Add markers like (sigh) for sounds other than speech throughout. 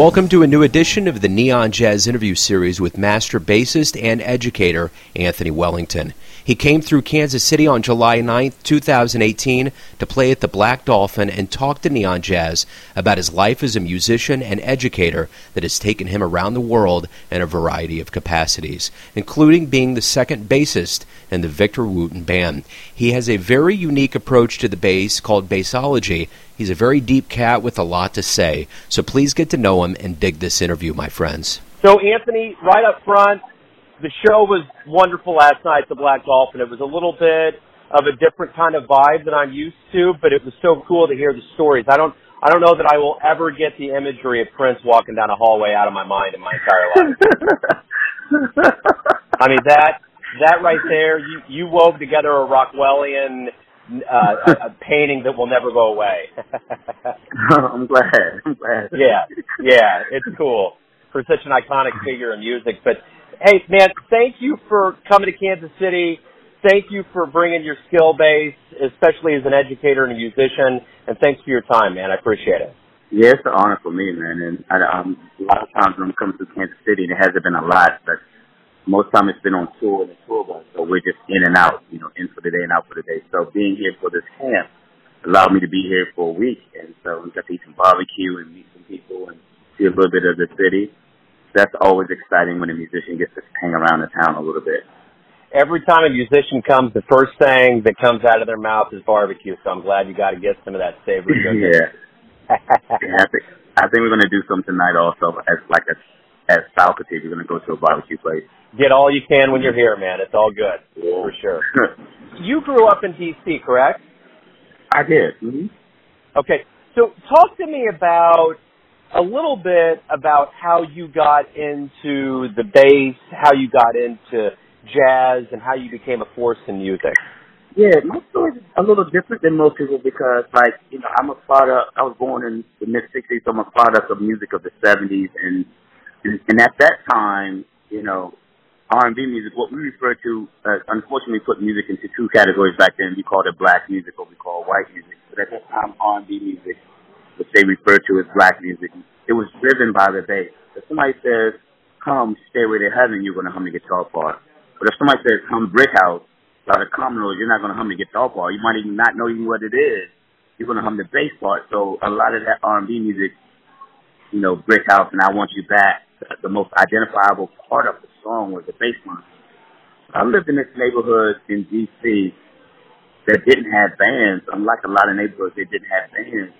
Welcome to a new edition of the Neon Jazz interview series with master bassist and educator Anthony Wellington. He came through Kansas City on July 9, 2018, to play at the Black Dolphin and talk to Neon Jazz about his life as a musician and educator that has taken him around the world in a variety of capacities, including being the second bassist in the Victor Wooten Band. He has a very unique approach to the bass called bassology. He's a very deep cat with a lot to say, so please get to know him and dig this interview, my friends. So, Anthony, right up front, the show was wonderful last night, the Black Dolphin. It was a little bit of a different kind of vibe than I'm used to, but it was so cool to hear the stories. I don't I don't know that I will ever get the imagery of Prince walking down a hallway out of my mind in my entire life. I mean that that right there, you you wove together a Rockwellian uh, a, a painting that will never go away. (laughs) I'm glad. I'm glad. Yeah, yeah, it's cool for such an iconic figure in music. But hey, man, thank you for coming to Kansas City. Thank you for bringing your skill base, especially as an educator and a musician. And thanks for your time, man. I appreciate it. Yeah, it's an honor for me, man. And I, um, a lot of times when I'm coming to Kansas City, and it hasn't been a lot, but most time it's been on tour and tour bus. So we're just in and out, you know, in for the day and out for the day. So being here for this camp allowed me to be here for a week. And so we got to eat some barbecue and meet some people and see a little bit of the city that's always exciting when a musician gets to hang around the town a little bit. Every time a musician comes, the first thing that comes out of their mouth is barbecue. So I'm glad you got to get some of that savory (laughs) yeah. (laughs) yeah, I think I think we're gonna do some tonight also as like a at faculty. We're gonna go to a barbecue place. Get all you can when you're here, man. It's all good yeah. for sure. (laughs) you grew up in D.C., correct? I did. Mm-hmm. Okay, so talk to me about a little bit about how you got into the bass, how you got into jazz, and how you became a force in music. Yeah, my story is a little different than most people because, like, you know, I'm a product. I was born in the mid '60s, so I'm a product of music of the '70s, and and, and at that time, you know, R&B music, what we refer to, uh, unfortunately, put music into two categories back then. We called it black music, or we call white music. But at that time, R&B music which they refer to as black music, it was driven by the bass. If somebody says, come Stairway to Heaven, you're going to hum the guitar part. But if somebody says, come Brick House, by the Commodores, you're not going to hum the guitar part. You might even not know even what it is. You're going to hum the bass part. So a lot of that R&B music, you know, Brick House and I Want You Back, the most identifiable part of the song was the bass line. I lived in this neighborhood in D.C. that didn't have bands, unlike a lot of neighborhoods that didn't have bands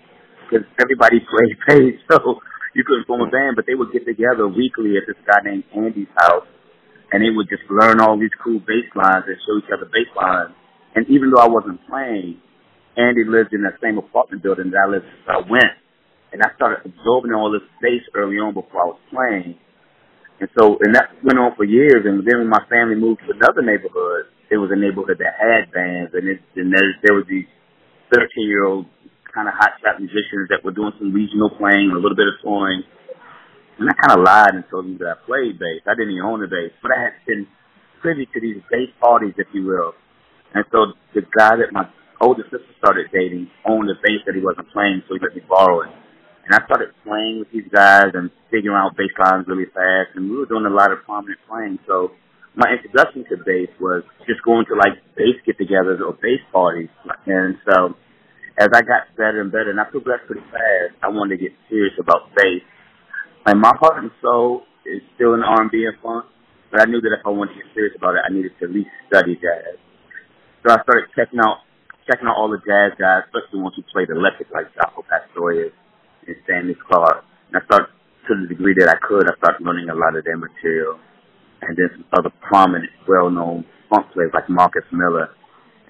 because everybody (laughs) played bass, so you couldn't form a band. But they would get together weekly at this guy named Andy's house, and they would just learn all these cool bass lines and show each other bass lines. And even though I wasn't playing, Andy lived in the same apartment building that I lived. So I went, and I started absorbing all this bass early on before I was playing. And so, and that went on for years. And then when my family moved to another neighborhood, it was a neighborhood that had bands, and, it, and there, there was these 13 year old kind of hot shot musicians that were doing some regional playing, a little bit of touring. And I kind of lied and told them that I played bass. I didn't even own a bass, but I had been privy to these bass parties, if you will. And so the guy that my older sister started dating owned a bass that he wasn't playing, so he let me borrow it. And I started playing with these guys and figuring out bass lines really fast, and we were doing a lot of prominent playing. So my introduction to bass was just going to like bass get-togethers or bass parties, and so as I got better and better, and I progressed pretty fast, I wanted to get serious about bass. And my heart and soul is still in R&B and funk, but I knew that if I wanted to get serious about it, I needed to at least study jazz. So I started checking out checking out all the jazz guys, especially ones who played electric, like Jaco Pastorius and Stanley Clarke. And I started, to the degree that I could, I started learning a lot of their material. And then some other prominent, well-known funk players like Marcus Miller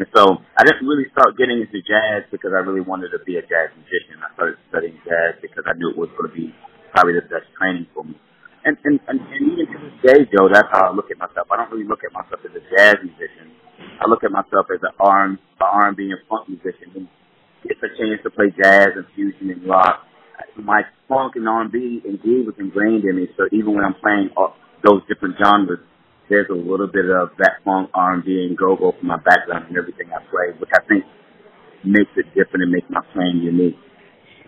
and so I didn't really start getting into jazz because I really wanted to be a jazz musician. I started studying jazz because I knew it was going to be probably the best training for me. And, and, and, and even to this day, Joe, that's how I look at myself. I don't really look at myself as a jazz musician. I look at myself as an R, R&B and funk musician who gets a chance to play jazz and fusion and rock. My funk and R&B indeed was ingrained in me. So even when I'm playing all those different genres, there's a little bit of that funk R&B and go-go from my background and everything I play, which I think makes it different and makes my playing unique.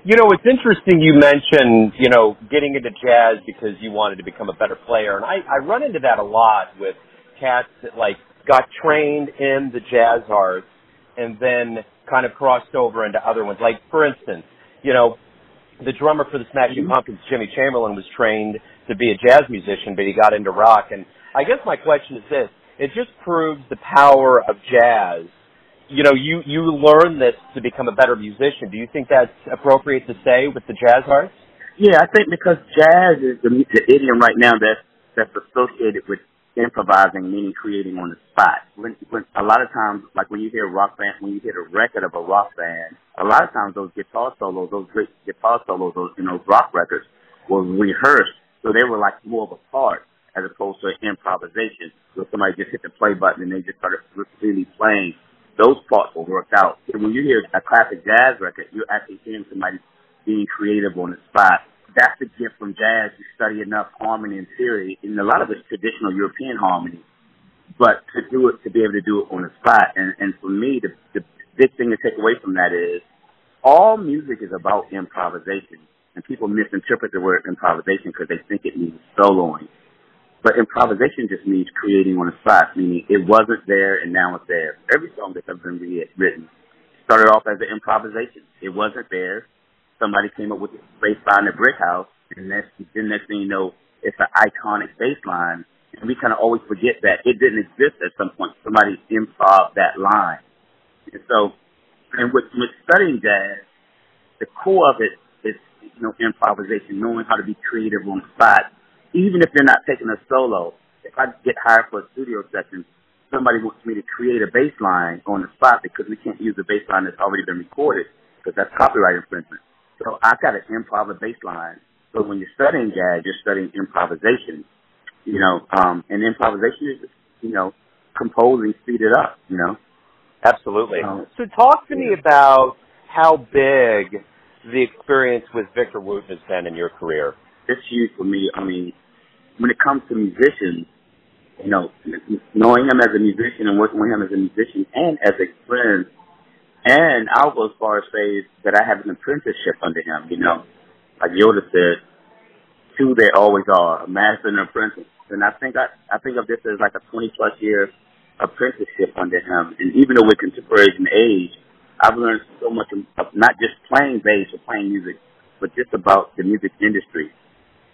You know, it's interesting you mentioned, you know, getting into jazz because you wanted to become a better player. And I, I run into that a lot with cats that like got trained in the jazz arts and then kind of crossed over into other ones. Like for instance, you know, the drummer for the Smashing mm-hmm. Pumpkins, Jimmy Chamberlin, was trained to be a jazz musician, but he got into rock. And I guess my question is this: It just proves the power of jazz. You know, you you learn this to become a better musician. Do you think that's appropriate to say with the jazz arts? Yeah, I think because jazz is the, the idiom right now that's that's associated with improvising, meaning creating on the spot. When, when a lot of times, like when you hear rock band, when you hear a record of a rock band, a lot of times those guitar solos, those great guitar solos, those you know rock records were rehearsed, so they were like more of a part as opposed to improvisation. So somebody just hit the play button and they just started really playing. Those parts were worked out. And when you hear a classic jazz record, you're actually hearing somebody being creative on the spot that's the gift from jazz. You study enough harmony and theory, and a lot of it's traditional European harmony. But to do it, to be able to do it on the spot, and, and for me, the, the big thing to take away from that is all music is about improvisation, and people misinterpret the word improvisation because they think it means soloing. But improvisation just means creating on the spot, meaning it wasn't there and now it's there. Every song that's ever been written started off as an improvisation. It wasn't there, somebody came up with the bass line at Brick House, and next, then next thing you know, it's an iconic bass line. And we kind of always forget that it didn't exist at some point. Somebody improv that line. And so, and with, with studying jazz, the core of it is, you know, improvisation, knowing how to be creative on the spot. Even if you're not taking a solo, if I get hired for a studio session, somebody wants me to create a bass line on the spot because we can't use a bass line that's already been recorded because that's copyright infringement. So I got an improv bass line. So when you're studying jazz, you're studying improvisation, you know, um, and improvisation is, you know, composing, speed it up, you know. Absolutely. Um, so talk to yeah. me about how big the experience with Victor Wooten has been in your career. It's huge for me. I mean, when it comes to musicians, you know, knowing him as a musician and working with him as a musician and as a friend and I'll go as far as say that I have an apprenticeship under him, you know. Like Yoda said, two there always are, a master and an apprentice. And I think I, I think of this as like a 20 plus year apprenticeship under him. And even though we're contemporaries in age, I've learned so much of not just playing bass or playing music, but just about the music industry.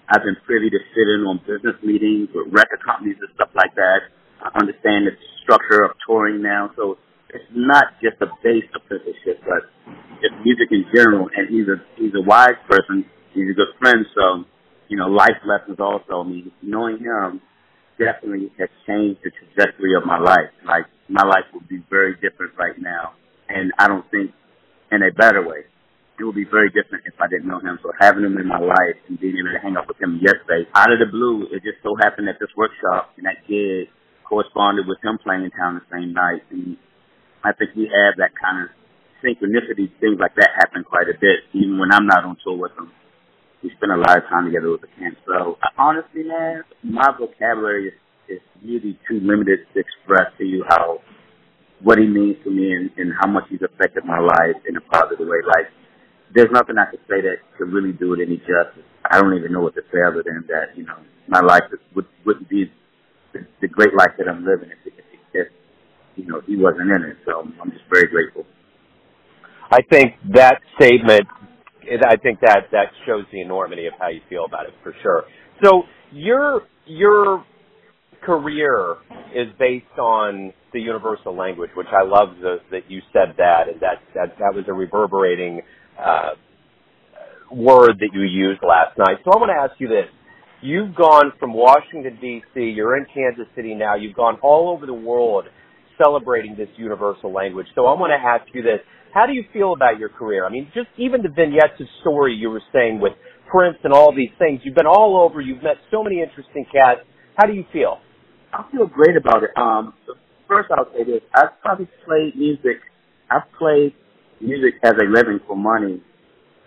I've been privy to sit in on business meetings with record companies and stuff like that. I understand the structure of touring now. So it's not just a bass apprenticeship, but it's music in general. And he's a he's a wise person. He's a good friend. So, you know, life lessons also. I mean, knowing him definitely has changed the trajectory of my life. Like my life would be very different right now, and I don't think in a better way. It would be very different if I didn't know him. So having him in my life and being able to hang out with him yesterday, out of the blue, it just so happened that this workshop and that gig corresponded with him playing in town the same night. And I think we have that kind of synchronicity, things like that happen quite a bit, even when I'm not on tour with him. We spend a lot of time together with the camp. So uh, honestly, man, my vocabulary is, is really too limited to express to you how what he means to me and, and how much he's affected my life in a positive way. Like, there's nothing I could say that could really do it any justice. I don't even know what to say other than that, you know, my life would, wouldn't be the, the great life that I'm living if, if, if you know, he wasn't in it. So I'm just very grateful. I think that statement, I think that that shows the enormity of how you feel about it for sure. So your your career is based on the universal language, which I love the, that you said that, and that that that was a reverberating uh, word that you used last night. So I want to ask you this: You've gone from Washington D.C., you're in Kansas City now. You've gone all over the world celebrating this universal language. So I want to ask you this. How do you feel about your career? I mean, just even the vignettes of story you were saying with Prince and all these things. You've been all over. You've met so many interesting cats. How do you feel? I feel great about it. Um, first, I'll say this: I've probably played music. I've played music as a living for money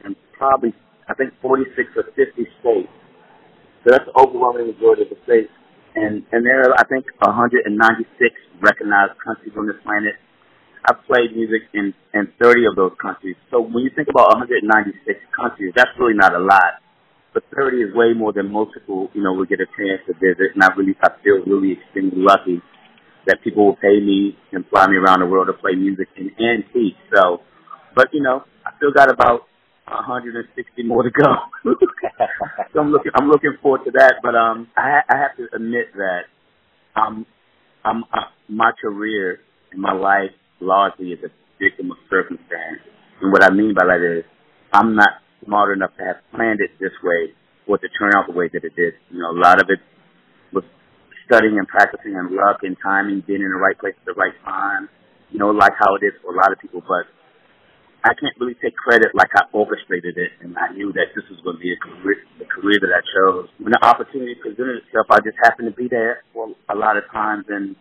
in probably I think 46 or 50 states. So that's the overwhelming majority of the states and and there are I think 196 recognized countries on this planet. I've played music in, in 30 of those countries. So when you think about 196 countries, that's really not a lot. But 30 is way more than most people, you know, will get a chance to visit. And I really, I feel really extremely lucky that people will pay me and fly me around the world to play music and, and teach. So, but you know, I still got about 160 more to go. (laughs) so I'm looking, I'm looking forward to that. But um, I, I have to admit that um, I'm, uh, my career and my life largely is a victim of circumstance. And what I mean by that is I'm not smart enough to have planned it this way or to turn out the way that it did. You know, a lot of it was studying and practicing and luck and timing, being in the right place at the right time. You know, like how it is for a lot of people, but I can't really take credit like I orchestrated it and I knew that this was going to be a career, the career that I chose. When the opportunity presented itself, I just happened to be there for a lot of times and,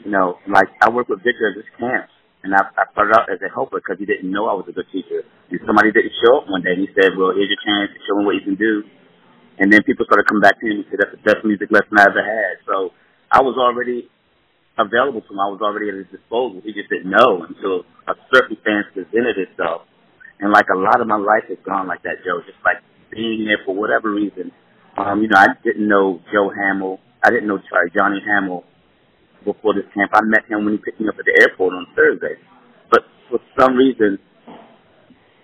you know, like I worked with Victor at this camp and I, I started out as a helper because he didn't know I was a good teacher. And somebody didn't show up one day and he said, well, here's your chance to show him what you can do. And then people started coming back to him and said, that's the best music lesson I ever had. So I was already available to him. I was already at his disposal. He just didn't know until presented itself. And like a lot of my life has gone like that, Joe, just like being there for whatever reason. Um, you know, I didn't know Joe Hamil. I didn't know, sorry, Johnny Hamil before this camp. I met him when he picked me up at the airport on Thursday. But for some reason,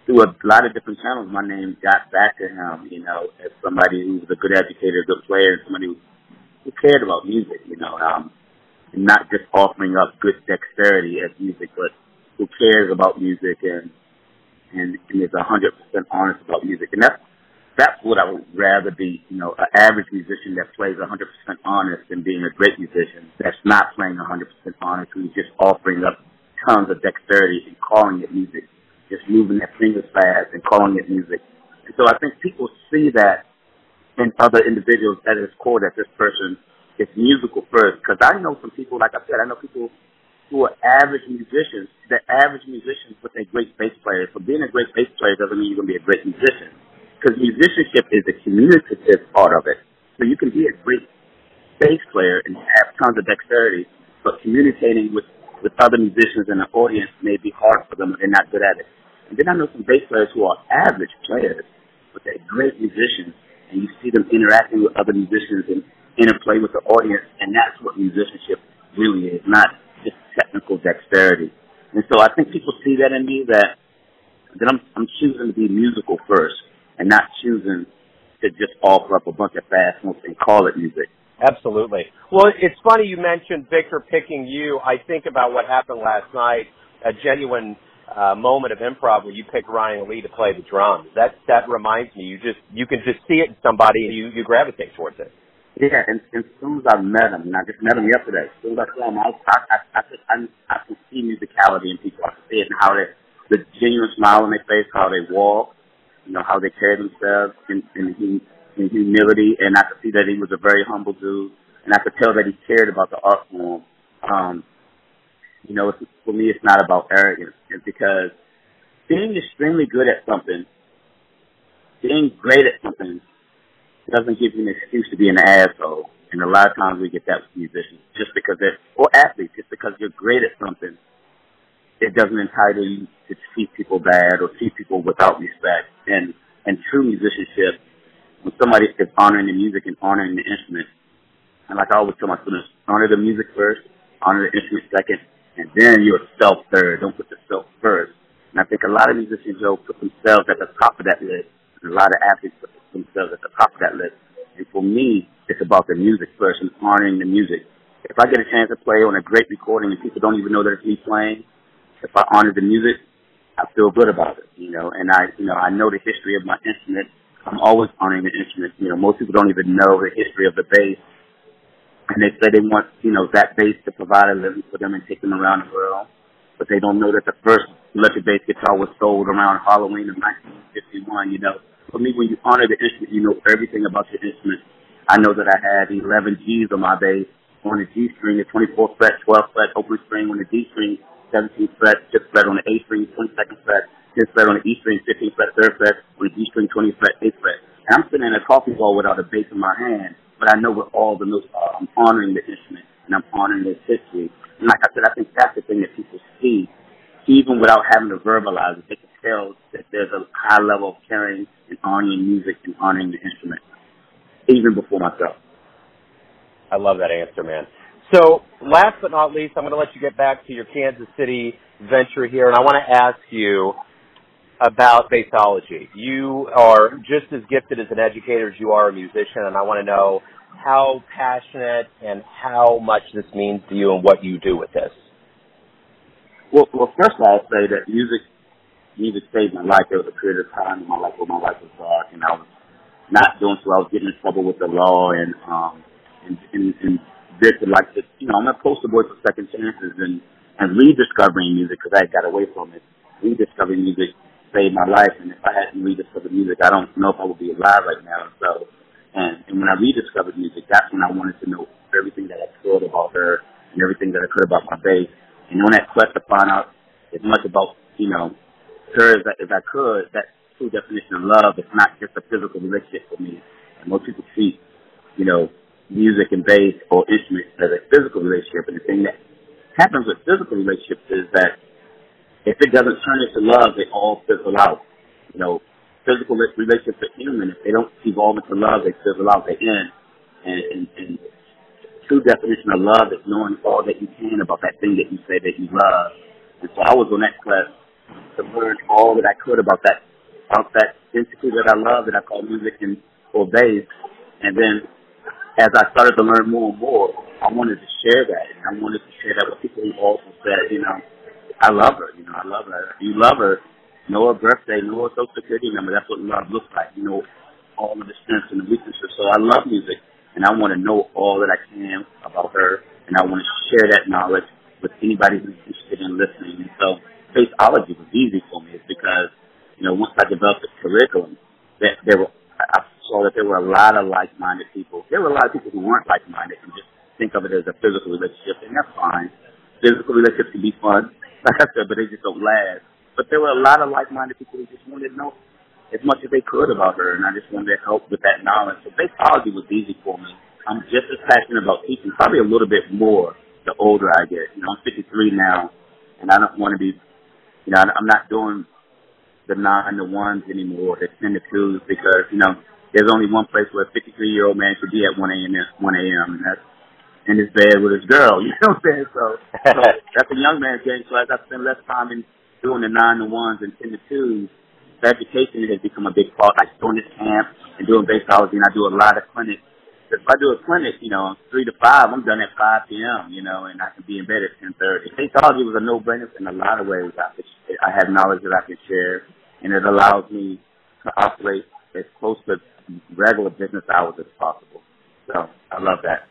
through a lot of different channels, my name got back to him, you know, as somebody who was a good educator, a good player, somebody who, who cared about music, you know. Um, not just offering up good dexterity as music, but who cares about music and and, and is a hundred percent honest about music. And that's that's what I would rather be, you know, an average musician that plays a hundred percent honest than being a great musician that's not playing a hundred percent honest, who's just offering up tons of dexterity and calling it music, just moving their fingers fast and calling it music. And so I think people see that in other individuals at its core that this person it's musical first. Because I know some people, like I said, I know people who are average musicians. They're average musicians, but they're great bass players. So being a great bass player doesn't mean you're going to be a great musician. Because musicianship is a communicative part of it. So you can be a great bass player and have tons of dexterity, but communicating with, with other musicians in the audience may be hard for them. if They're not good at it. And then I know some bass players who are average players, but they're great musicians, and you see them interacting with other musicians and interplay with the audience, and that's what musicianship really is, not just technical dexterity. And so I think people see that in me that that I'm I'm choosing to be musical first and not choosing to just offer up a bunch of fast notes and call it music. Absolutely. Well, it's funny you mentioned Victor picking you. I think about what happened last night, a genuine uh, moment of improv where you pick Ryan Lee to play the drums. That that reminds me. You just you can just see it in somebody and you you gravitate towards it. Yeah, and, and as soon as I met him, and I just met him yesterday, as soon as I saw him, I I I, I, I, I can see musicality in people. I can see it in how they, the genuine smile on their face, how they walk, you know, how they carry themselves in in, in humility, and I could see that he was a very humble dude, and I could tell that he cared about the art form. Um, you know, it's, for me, it's not about arrogance. It's because being extremely good at something, being great at something, doesn't give you an excuse to be an asshole. And a lot of times we get that with musicians, just because they're, or athletes, just because you're great at something, it doesn't entitle you to treat people bad or treat people without respect. And, and true musicianship, when somebody is honoring the music and honoring the instrument, and like I always tell my students, honor the music first, honor the instrument second, and then yourself third. Don't put yourself first. And I think a lot of musicians, Joe, put themselves at the top of that list. A lot of athletes put themselves at the top of that list. And for me, it's about the music first and honoring the music. If I get a chance to play on a great recording and people don't even know that it's me playing, if I honor the music, I feel good about it, you know, and I, you know, I know the history of my instrument. I'm always honoring the instrument. You know, most people don't even know the history of the bass. And they say they want, you know, that bass to provide a living for them and take them around the world. But they don't know that the first electric bass guitar was sold around Halloween of 1951, you know for me, when you honor the instrument, you know everything about your instrument. I know that I had 11 G's on my bass, on the G string, the 24th fret, 12th fret, open string on the D string, 17th fret, 6th fret on the A string, 22nd fret, 10th fret on the E string, 15th fret, 3rd fret, on the D string, 20th fret, 8th fret. And I'm sitting in a coffee ball without a bass in my hand, but I know what all the notes are. Uh, I'm honoring the instrument, and I'm honoring its history. And like I said, I think that's the thing that people see even without having to verbalize it, they can tell that there's a high level of caring honoring music and honoring the instrument, even before myself. I love that answer, man. So, last but not least, I'm going to let you get back to your Kansas City venture here, and I want to ask you about Bassology. You are just as gifted as an educator as you are a musician, and I want to know how passionate and how much this means to you and what you do with this. Well, well, first I'll say that music, music saved my life. There was a period of time in my life where my life was dark, and I was not doing so. I was getting in trouble with the law, and um, and and, and this and like this. You know, I'm a poster boy for second chances and and rediscovering music because I got away from it. Rediscovering music saved my life, and if I hadn't rediscovered music, I don't know if I would be alive right now. So, and and when I rediscovered music, that's when I wanted to know everything that I could about her and everything that I could about my bass and on that quest to find out as much about, you know, her as I, as I could, that true definition of love is not just a physical relationship for me. And most people treat, you know, music and bass or instruments as a physical relationship. And the thing that happens with physical relationships is that if it doesn't turn into love, they all fizzle out. You know, physical relationships are human. If they don't evolve into love, they fizzle out. They end. And, and, and true definition of love is knowing all that you can about that thing that you say that you love. And so I was on that quest to learn all that I could about that about that entity that I love that I call music and or bass. And then as I started to learn more and more, I wanted to share that. And I wanted to share that with people who also said, you know, I love her, you know, I love her. You love her, know her birthday, know her social security number. That's what love looks like. You know all of the strengths and the weaknesses. So I love music and I want to know all that I can about her, and I want to share that knowledge with anybody who's interested in listening. And so Bassology was easy for me, is because you know once I developed the curriculum, that there were I saw that there were a lot of like-minded people. There were a lot of people who weren't like-minded and just think of it as a physical relationship, and that's fine. Physical relationships can be fun, (laughs) like I said, but they just don't last. But there were a lot of like-minded people who just wanted to know as much as they could about her, and I just wanted to help with that knowledge. So Bassology was easy for me. I'm just as passionate about teaching, probably a little bit more the older I get. You know, I'm 53 now, and I don't want to be, you know, I'm not doing the nine to ones anymore, the ten to twos, because you know, there's only one place where a 53 year old man should be at 1 a.m. 1 a.m. and that's in his bed with his girl. (laughs) You know what I'm saying? So, so (laughs) that's a young man's game. So as I spend less time in doing the nine to ones and ten to twos, education has become a big part. Like doing this camp and doing bassology, and I do a lot of clinics. If I do a clinic, you know, three to five, I'm done at 5 p.m., you know, and I can be in bed at 10.30. Bassology was a no-brainer in a lot of ways. I, could, I have knowledge that I can share, and it allows me to operate as close to regular business hours as possible. So I love that.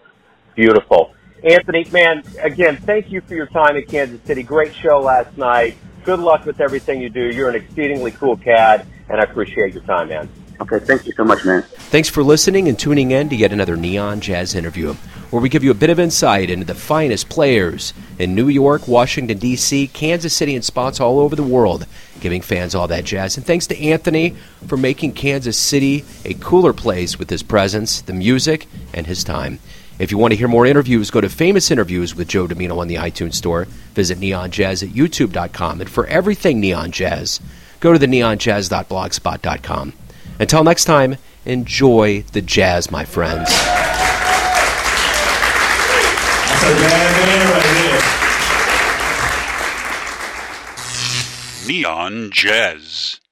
Beautiful. Anthony, man, again, thank you for your time in Kansas City. Great show last night good luck with everything you do. You're an exceedingly cool cat, and I appreciate your time, man. Okay, thank you so much, man. Thanks for listening and tuning in to yet another Neon Jazz interview, where we give you a bit of insight into the finest players in New York, Washington, D.C., Kansas City, and spots all over the world, giving fans all that jazz. And thanks to Anthony for making Kansas City a cooler place with his presence, the music, and his time. If you want to hear more interviews, go to Famous Interviews with Joe Dimino on the iTunes Store. Visit neonjazz at youtube.com. And for everything Neon Jazz, go to the neonjazz.blogspot.com. Until next time, enjoy the jazz, my friends. Neon Jazz.